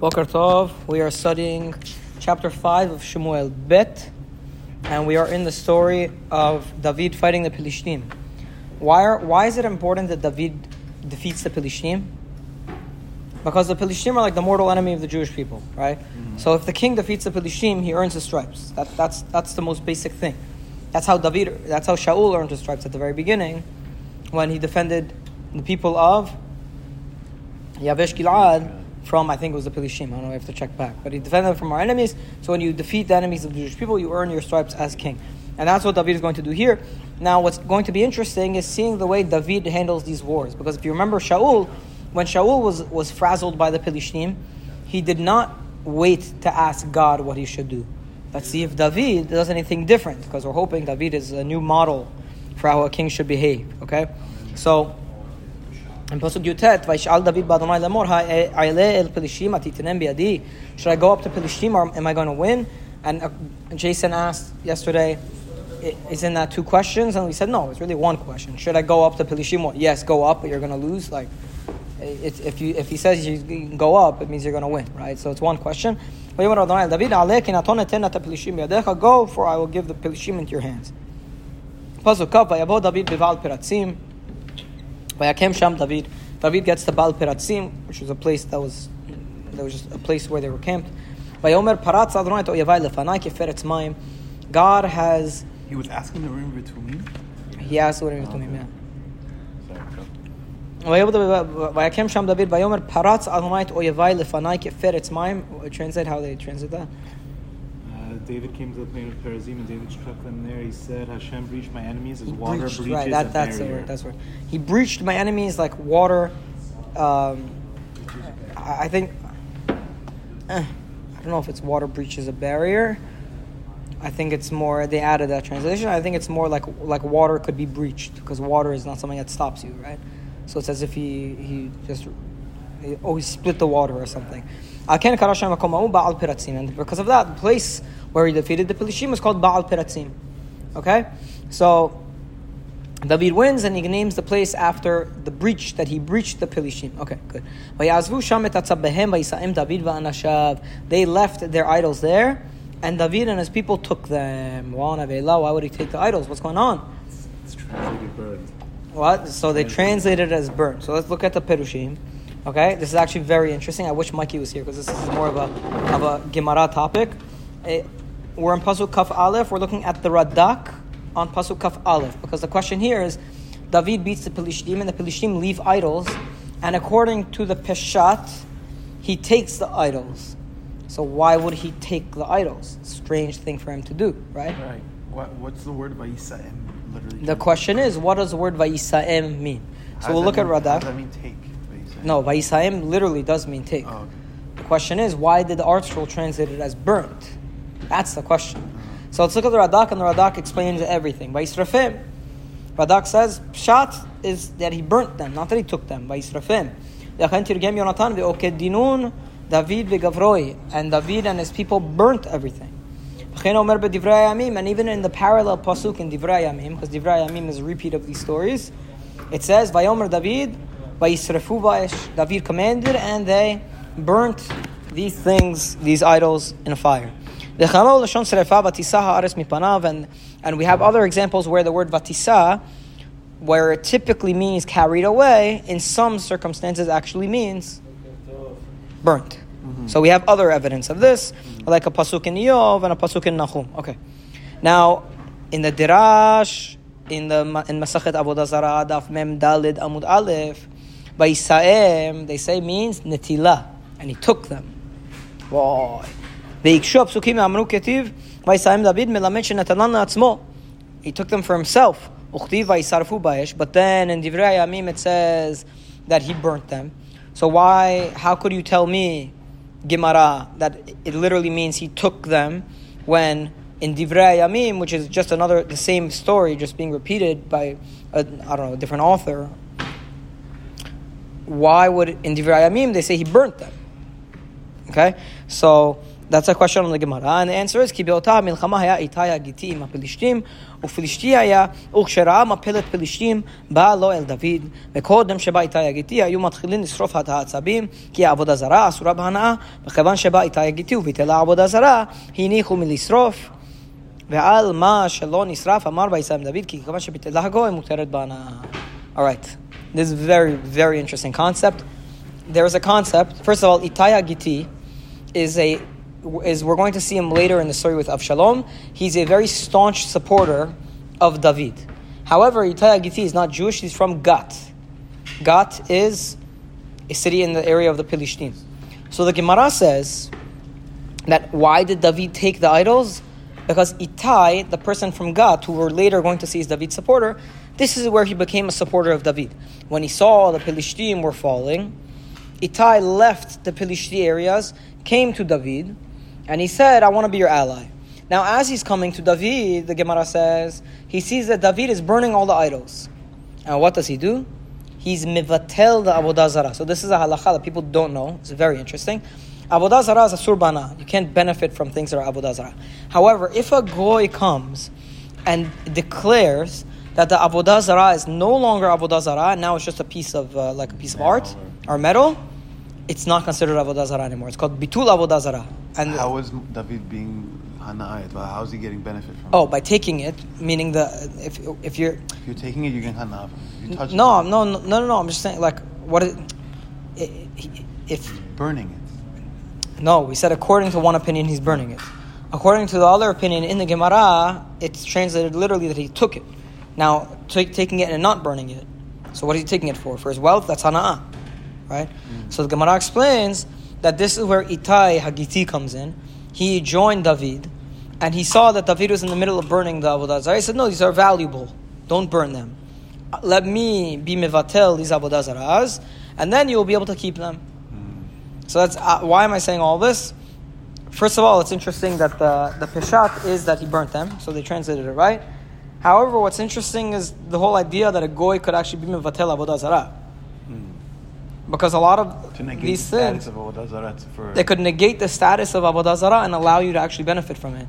Boker Tov. We are studying chapter 5 of Shemuel Bet, and we are in the story of David fighting the Pelishtim. Why, are, why is it important that David defeats the Pelishtim? Because the Pelishtim are like the mortal enemy of the Jewish people, right? Mm-hmm. So if the king defeats the Pelishtim, he earns his stripes. That, that's, that's the most basic thing. That's how David, that's how Shaul earned his stripes at the very beginning, when he defended the people of Yavesh Gilad from, I think it was the Pelishtim. I don't know, if I have to check back. But he defended them from our enemies. So when you defeat the enemies of the Jewish people, you earn your stripes as king. And that's what David is going to do here. Now, what's going to be interesting is seeing the way David handles these wars. Because if you remember Shaul, when Shaul was, was frazzled by the Pelishtim, he did not wait to ask God what he should do. Let's see if David does anything different, because we're hoping David is a new model for how a king should behave. Okay? So, in Pasuk Yutet, Vaishal David Badonai Lemor, el Pelishim atitinem biadi. Should I go up to Pelishim or am I going to win? And uh, Jason asked yesterday, isn't that two questions? And we said, no, it's really one question. Should I go up to Pelishim? Yes, go up, but you're going to lose. Like, if you if he says you go up, it means you're going to win, right? So it's one question. Go, for I will give the Pelishim into your hands. Pasuk David bival. Vayakem Sham David. David gets to Baal Peratzim, which was a place that was that was just a place where they were camped. Vayomer Paratz Adonai to Yavai lefanai keferetz mayim. God has. He was asking the Urim V'Tumim. He asked the Urim V'Tumim. Yeah. Vayakem Sham David Vayomer Paratz Adonai to Yavai lefanai keferetz mayim. Translate how they translate that. David came to the plain of Perazim and David struck them there. He said, Hashem breached my enemies as water breached, breaches right, that, that's barrier. The word, that's word. He breached my enemies like water. Um, I, I think, eh, I don't know if it's water breaches a barrier. I think it's more, they added that translation. I think it's more like like water could be breached because water is not something that stops you, right? So it's as if he, he just, oh, he split the water or something. And because of that, the place where he defeated the Pelishim is called Baal Peratzim. Okay? So, David wins and he names the place after the breach that he breached the Pelishim. Okay, good. They left their idols there, and David and his people took them. Why would he take the idols? What's going on? It's translated burned. What? So they translated it as burned. So let's look at the Perushim. Okay, this is actually very interesting. I wish Mikey was here because this is more of a of a Gemara topic. It, we're in Pasuk Kaf Aleph. We're looking at the Radak on Pasuk Kaf Aleph because the question here is David beats the Pelishtim and the Pelishtim leave idols, and according to the Peshat, he takes the idols. So why would he take the idols? Strange thing for him to do, right? Right. What, what's the word Vayisaim? Literally. The question is, what does the word Vayisaim mean? So how we'll look mean, at Radak. How does that mean take? No, Vayisaim literally does mean take. Oh, okay. The question is, why did the ArtScroll translate it as burnt? That's the question. So let's look at the Radak, and the Radak explains everything. By Vaisrafim. Radak says, Pshat is that he burnt them, not that he took them. Yonatan ve'okedinun David. And David and his people burnt everything. And even in the parallel pasuk in Divrei Yamim, because Divrei Yamim is a repeat of these stories, it says, David. David commanded, and they burnt these things, these idols, in a fire. And, and we have other examples where the word vatisa, where it typically means carried away, in some circumstances actually means burnt. Mm-hmm. So we have other evidence of this, like a pasuk in Yov and a pasuk in Nahum. Okay. Now, in the Dirash, in the in Masachet Avodah Zarah, Daf Mem Dalid Amud Aleph, by Isaim they say means netila, and he took them. Why? ויקשו הפסוקים אמרו כתיב, ויסיים דוד מלמד שנתנן לעצמו. He took them for himself. וכתיב וישרפו באש, but then in דברי הימים it says that he burnt them. So why, how could you tell me, Gemara, that it literally means he took them when in Divrei Yamim, which is just another, the same story, just being repeated by, a, I don't know, a different author, why would, in Divrei Yamim, they say he burnt them? Okay? So, That's a question on the Gemara, and the answer is כי באותה המלחמה היה איתי הגיתי עם הפלישתים, ופלישתי היה, וכשראה מפלת פלישתים, בא לו אל דוד, וקודם שבא איתי הגיתי, היו מתחילים לשרוף את העצבים, כי העבודה זרה אסורה בהנאה, וכיוון שבא איתי הגיתי וביטלה עבודה זרה, הניחו מלשרוף. ועל מה שלא נשרף, אמר ויסיים דוד, כי כיוון שביטלה הגוי, מותרת בהנאה. Alright, this is very, very interesting concept. There is a concept, first of all, Itai Hagiti is a is we're going to see him later in the story with Avshalom. He's a very staunch supporter of David. However, Itai Hagiti is not Jewish, he's from Gat. Gat is a city in the area of the Pilishtim. So the Gemara says that why did David take the idols? Because Itai, the person from Gat, who we're later going to see is David's supporter, this is where he became a supporter of David. When he saw the Pilishtim were falling, Itai left the Pilishti areas, came to David, and he said, I want to be your ally. Now, as he's coming to David, the Gemara says, he sees that David is burning all the idols. And what does he do? He's mivatel the avodah zarah. So this is a halacha that people don't know. It's very interesting. Avodah zarah is a surbana. You can't benefit from things that are avodah zarah. However, if a goy comes and declares that the avodah zarah is no longer avodah zarah, now it's just a piece of uh, like a piece of art or metal, it's not considered avodah zarah anymore. It's called bitul avodah zarah. And How is David being hana'ayat? How is he getting benefit from oh, by taking it, meaning the if if you're? If you're taking it, you can hana. If you touch no, it, no, no, no, no. I'm just saying like what is, if burning it. No, we said according to one opinion, he's burning it. According to the other opinion in the Gemara, it's translated literally that he took it. Now, t- taking it and not burning it. So, what is he taking it for? For his wealth? That's hana'ah. Right? So, the Gemara explains that this is where Itai Hagiti comes in. He joined David, and he saw that David was in the middle of burning the Avodah Zarah. He said, No, these are valuable. Don't burn them. Let me be mevatel these Avodah Zarahs, and then you will be able to keep them. So that's uh, why am I saying all this? First of all, it's interesting that the the peshat is that he burnt them, so they translated it right. However, what's interesting is the whole idea that a goy could actually be mevatel avodah zarah, because a lot of To negate these the things of for they could negate the status of avodah zarah and allow you to actually benefit from it.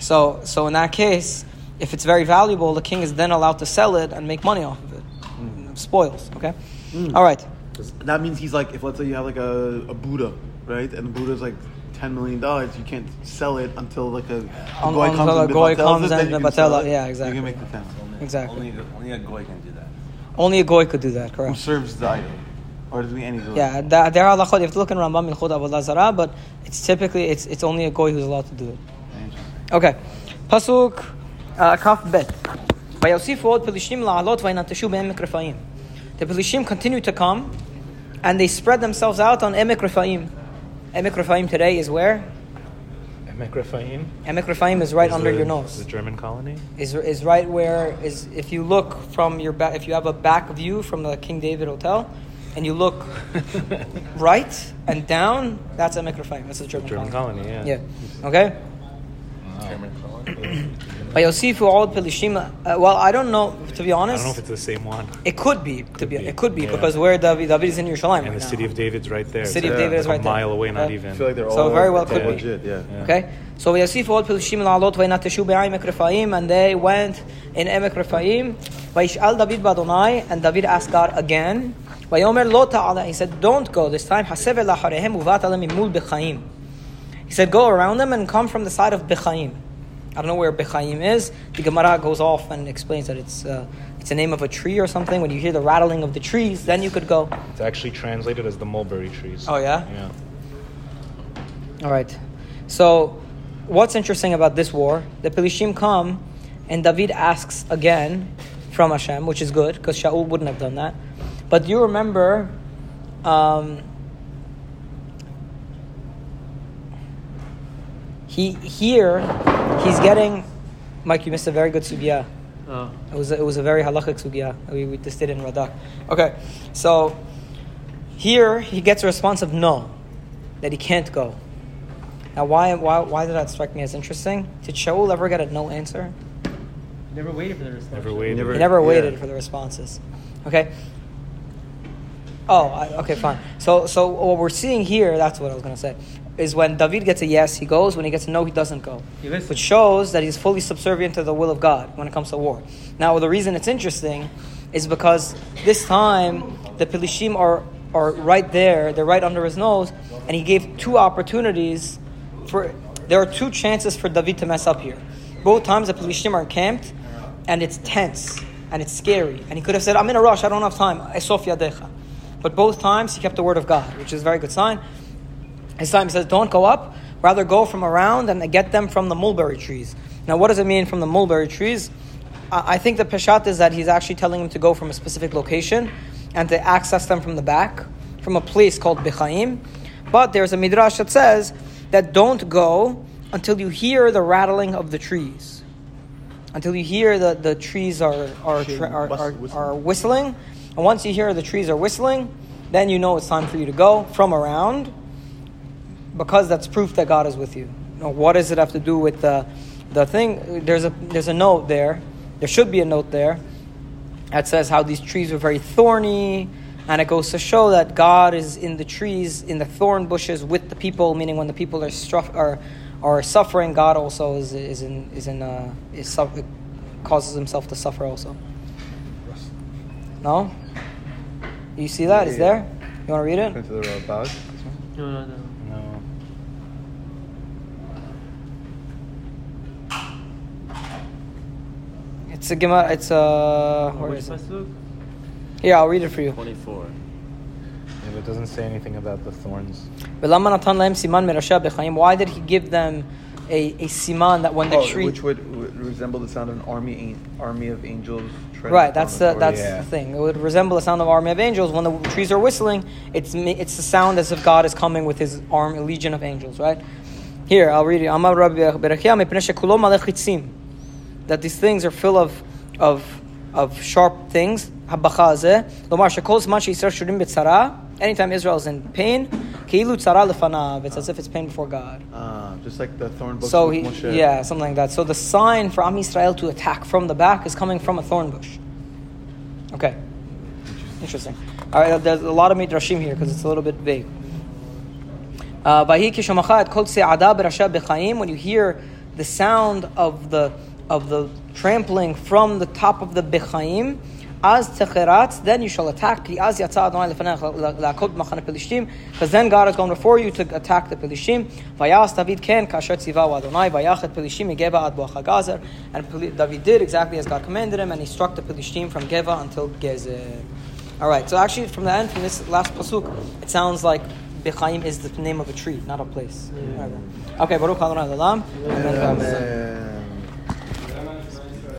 So, so in that case, if it's very valuable, the king is then allowed to sell it and make money off of it, hmm. spoils. Okay, hmm. all right. That means he's like, if let's say you have like a, a Buddha, right, and the Buddha's like ten million dollars, you can't sell it until like a, a Un- goy until comes a and goy Bevatels comes it, then and you can sell it. yeah, You exactly. can make the ten. Exactly. Only, only a goy can do that. Only a goy could do that. Correct. Who serves the idol, or does it mean any Yeah, the, there are halachot. You have to look in Rambam in Chod Avodah Zarah, but it's typically it's it's only a goy who's allowed to do it. Okay, pasuk uh, kaf bet. Vayosifod pelishim la'alot vaynatashu be'emek The pelishim continue to come, and they spread themselves out on Emek Refaim. Emek today is where? Emek Refaim. Is right is under the, your nose. The German colony is is right where is if you look from your back if you have a back view from the King David Hotel and you look right and down, that's a microphone. That's a German, German colony. colony. Yeah. Yeah. Okay. Wow. see if By Yosifu old Pelishim. Uh, well, I don't know. To be honest, I don't know if it's the same one. It could be. Could to be, be, it could be yeah. because where David, David is in Yerushalayim, and right the now. city of David's right there. The city of. David is like right a there. mile away, not even. I feel like they're so all very well could legit, be. Yeah. Okay. So Yasifot Pilshim Alot Vainatashu Be'aimek Rephaim, and they went in Emek Rephaim. Vaishal David Badonai, and David asked God again. Vayomer Lo Ta'ala, he said, Don't go this time. Hasever Laharehem Uvat Alamimul Bechaim. He said, Go around them and come from the side of Bechaim. I don't know where Bechaim is. The Gemara goes off and explains that it's uh, it's the name of a tree or something. When you hear the rattling of the trees, then you could go. It's actually translated as the mulberry trees. Oh yeah. Yeah. All right. So what's interesting about this war? The Pelishim come, and David asks again from Hashem, which is good because Shaul wouldn't have done that. But do you remember? Um, he here he's getting. Mike, you missed a very good sugya. Oh. It was a, it was a very halachic sugya. We, we just did it in Radak. Okay, so here he gets a response of no, that he can't go. Now, why, why, why did that strike me as interesting? Did Shaul ever get a no answer? Never waited for the response. Never waited. Never- He never Yeah. waited for the responses. Okay. Oh, I, okay, fine. So, so what we're seeing here, that's what I was going to say, is when David gets a yes, he goes. When he gets a no, he doesn't go. He. Which shows that he's fully subservient to the will of God when it comes to war. Now, the reason it's interesting is because this time the Pelishim are, are right there, they're right under his nose, and he gave two opportunities for. There are two chances for David to mess up here. Both times the Pelishim are encamped, and it's tense and it's scary. And he could have said, "I'm in a rush. I don't have time." Eh, Yadecha. But both times he kept the word of God, which is a very good sign. His time says, "Don't go up. Rather go from around and get them from the mulberry trees." Now, what does it mean from the mulberry trees? I I think the peshat is that he's actually telling him to go from a specific location and to access them from the back, from a place called Bichaim. But there's a midrash that says that don't go until you hear the rattling of the trees, until you hear the, the trees are are, tra- are, are, are whistling. And once you hear the trees are whistling, then you know it's time for you to go from around because that's proof that God is with you. Now, what does it have to do with the the thing? There's a there's a note there. There should be a note there that says how these trees were very thorny, and it goes to show that God is in the trees, in the thorn bushes with the people. Meaning, when the people are struff, are are suffering, God also is is in is in uh, is suf- causes himself to suffer also. No, you see that? Is Yeah, yeah. there? You want to read it? Into the Rabag. this? No, no, no. No. It's a Gemara. It's a. Where Which is it? Here, I'll read it for you. 24. Yeah, but it doesn't say anything about the thorns. Why did he give them a, a siman that when the oh, tree. Which would, would, resemble the sound of an army, army of angels. Right, that's, the, that's yeah. the thing. It would resemble the sound of an army of angels. When the trees are whistling, it's, it's the sound as if God is coming with his arm, a legion of angels, right? Here, I'll read it. Amar Rabbi That these things are full of, of, of sharp things. Habacha hazeh. Lomar shekol zman sheYisrael shurim b'tzara. Anytime Israel is in pain, keilu tzara lefanav. It's as if it's pain before God. Ah, just like the thorn bush. So he, yeah, something like that. So the sign for Am Yisrael to attack from the back is coming from a thorn bush. Okay, interesting. All right, there's a lot of midrashim here because it's a little bit vague. Uh, "Vahi et kol tze'ada berasha b'chaim," When you hear the sound of the of the trampling from the top of the bechaim, az techerat, then you shall attack. Ki az yatsa Adonai lefanecha la'akot b'machane pelishtim, because then God is going before you to attack the pelishtim. Vayas David ken kasher tzivahu Adonai vayachet pelishtim igeva ad boach hagazer. And David did exactly as God commanded him, and he struck the pelishtim from Geva until Gezer. All right. So actually, from the end, from this last pasuk, it sounds like Bechaim is the name of a tree, not a place. Whatever. Okay. Baruch Adonai Olam. Amen. Amen.